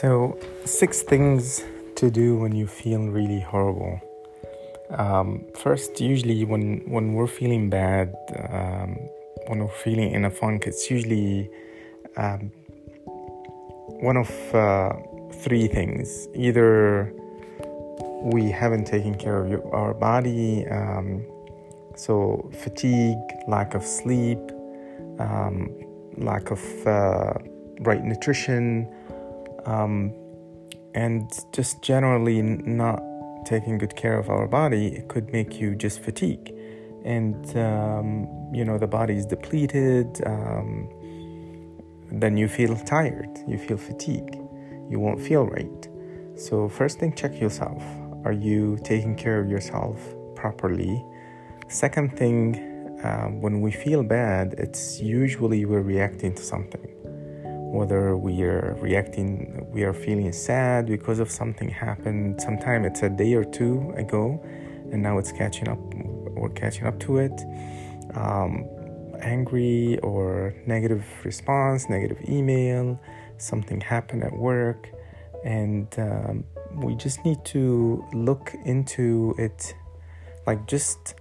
So, six things to do when you feel really horrible. Um, first, usually when when we're feeling bad, um, when we're feeling in a funk, it's usually um, one of uh, three things. Either we haven't taken care of your, our body, um, so fatigue, lack of sleep, um, lack of uh, right nutrition um, and just generally not taking good care of our body it could make you just fatigue. And um, you know the body is depleted um, then you feel tired you feel fatigue you won't feel right. So first thing check yourself. Are you taking care of yourself properly? Second thing um, when we feel bad it's usually we're reacting to something whether we are reacting, we are feeling sad because of something happened. Sometimes it's a day or two ago, and now it's catching up. We're catching up to it. Um, angry or negative response, negative email, something happened at work, and um, we just need to look into it, like just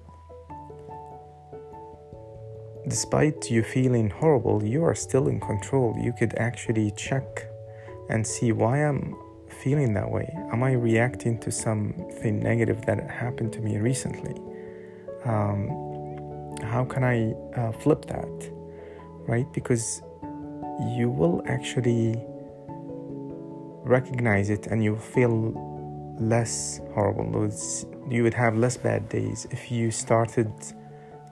despite you feeling horrible, you are still in control. You could actually check and see why I'm feeling that way. Am I reacting to something negative that happened to me recently? Um, how can I uh, flip that? Right? Because you will actually recognize it and you'll feel less horrible. You would have less bad days if you started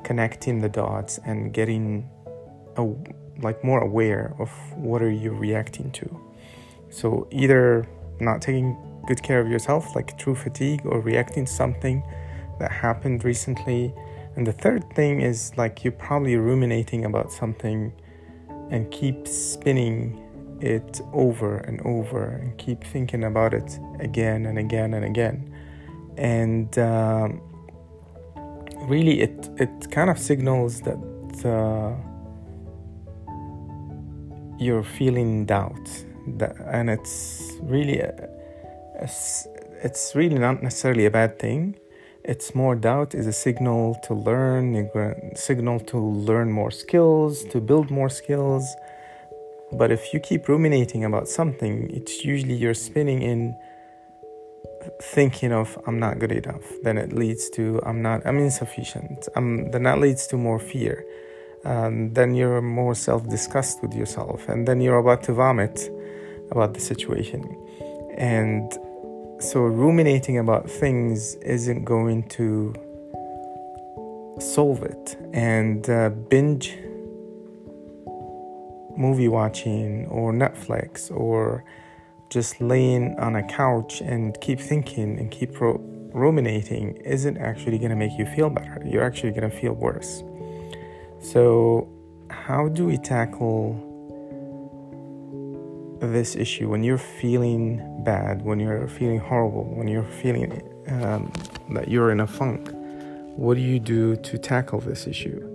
connecting the dots and getting a, like more aware of what are you reacting to. So either not taking good care of yourself like true fatigue or reacting to something that happened recently. And the third thing is like you're probably ruminating about something and keep spinning it over and over and keep thinking about it again and again and again. And um, really it it kind of signals that uh, you're feeling doubt. That, and it's really a, a, it's really not necessarily a bad thing. It's more doubt is a signal to learn a signal to learn more skills to build more skills. But if you keep ruminating about something it's usually you're spinning in thinking of I'm not good enough, then it leads to I'm not I'm insufficient. Um, then that leads to more fear. Um, then you're more self-disgust with yourself, and then you're about to vomit about the situation. And so ruminating about things isn't going to solve it. And uh, binge movie watching or Netflix or just laying on a couch and keep thinking and keep ro- ruminating isn't actually going to make you feel better. You're actually going to feel worse. So, how do we tackle this issue when you're feeling bad, when you're feeling horrible, when you're feeling um, that you're in a funk? What do you do to tackle this issue?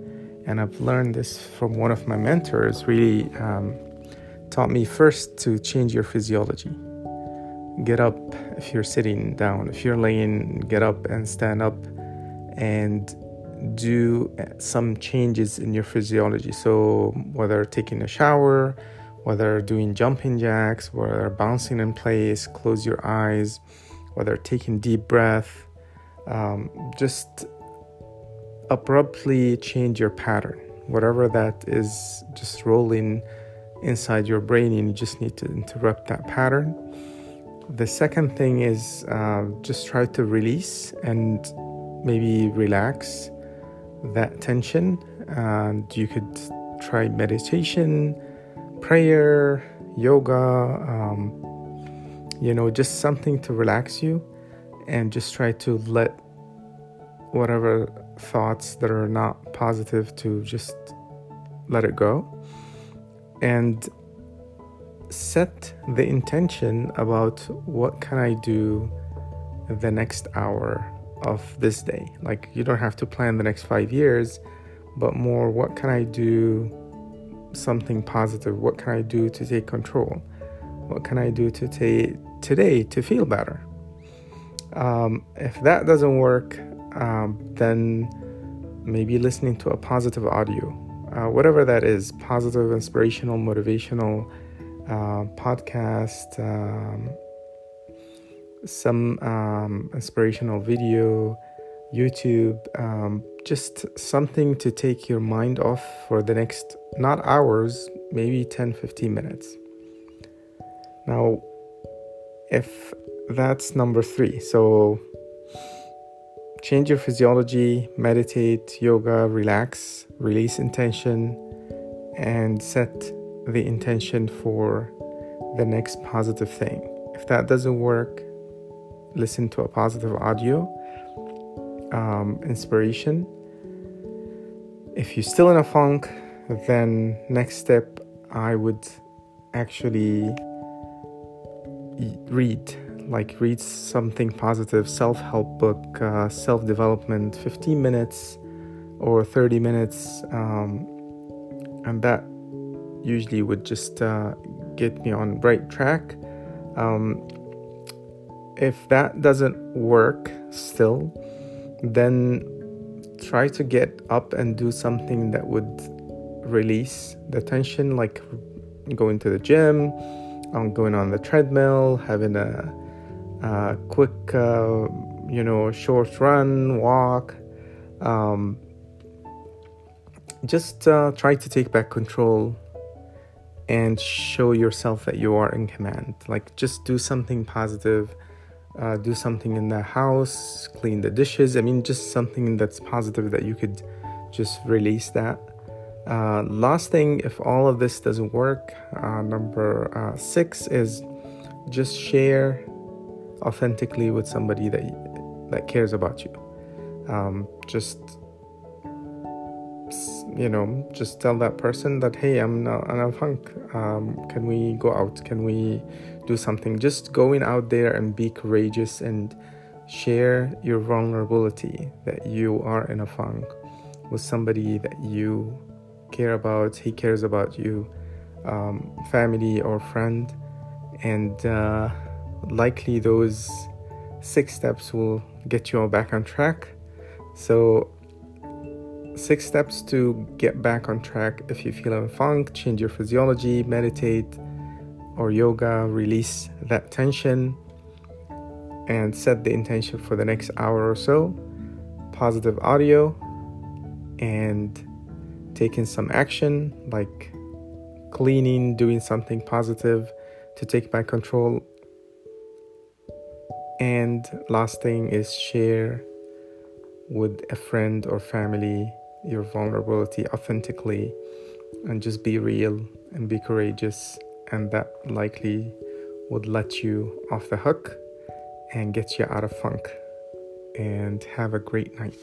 And I've learned this from one of my mentors, really. Um, taught me first to change your physiology. Get up if you're sitting down. If you're laying, get up and stand up and do some changes in your physiology. So, whether taking a shower, whether doing jumping jacks, whether bouncing in place, close your eyes, whether taking deep breath, um, just abruptly change your pattern. Whatever that is, just rolling inside your brain and you just need to interrupt that pattern. The second thing is uh, just try to release and maybe relax that tension. And you could try meditation, prayer, yoga, um, you know, just something to relax you and just try to let whatever thoughts that are not positive to just let it go and set the intention about what can I do the next hour of this day. Like you don't have to plan the next 5 years, but more what can I do something positive? What can I do to take control? What can I do to t- today to feel better? Um, if that doesn't work, um, then maybe listening to a positive audio, uh, whatever that is positive, inspirational, motivational uh, podcast, um, some um, inspirational video, YouTube, um, just something to take your mind off for the next, not hours, maybe 10 15 minutes. Now, if that's number three, so change your physiology, meditate, yoga, relax, release intention, and set the intention for the next positive thing. If that doesn't work, listen to a positive audio, um, inspiration. If you're still in a funk, then next step I would actually read like read something positive self-help book uh, self-development 15 minutes or 30 minutes um, and that usually would just uh, get me on right track. Um, if that doesn't work still then try to get up and do something that would release the tension like going to the gym um, going on the treadmill having a, a quick uh, you know short run walk um, just uh, try to take back control and show yourself that you are in command like just do something positive uh, do something in the house, clean the dishes. I mean, just something that's positive that you could just release that. Uh, last thing, if all of this doesn't work, uh, number uh, six is just share authentically with somebody that that cares about you. Um, just you know, just tell that person that hey, I'm not, I'm funk. Um, can we go out? Can we do something? Just going out there and be courageous and share your vulnerability that you are in a funk with somebody that you care about. He cares about you, um, family or friend, and uh, likely those six steps will get you all back on track. So six steps to get back on track if you feel in funk change your physiology meditate or yoga release that tension and set the intention for the next hour or so positive audio and taking some action like cleaning doing something positive to take back control and last thing is share with a friend or family your vulnerability authentically and just be real and be courageous. And that likely would let you off the hook and get you out of funk. And have a great night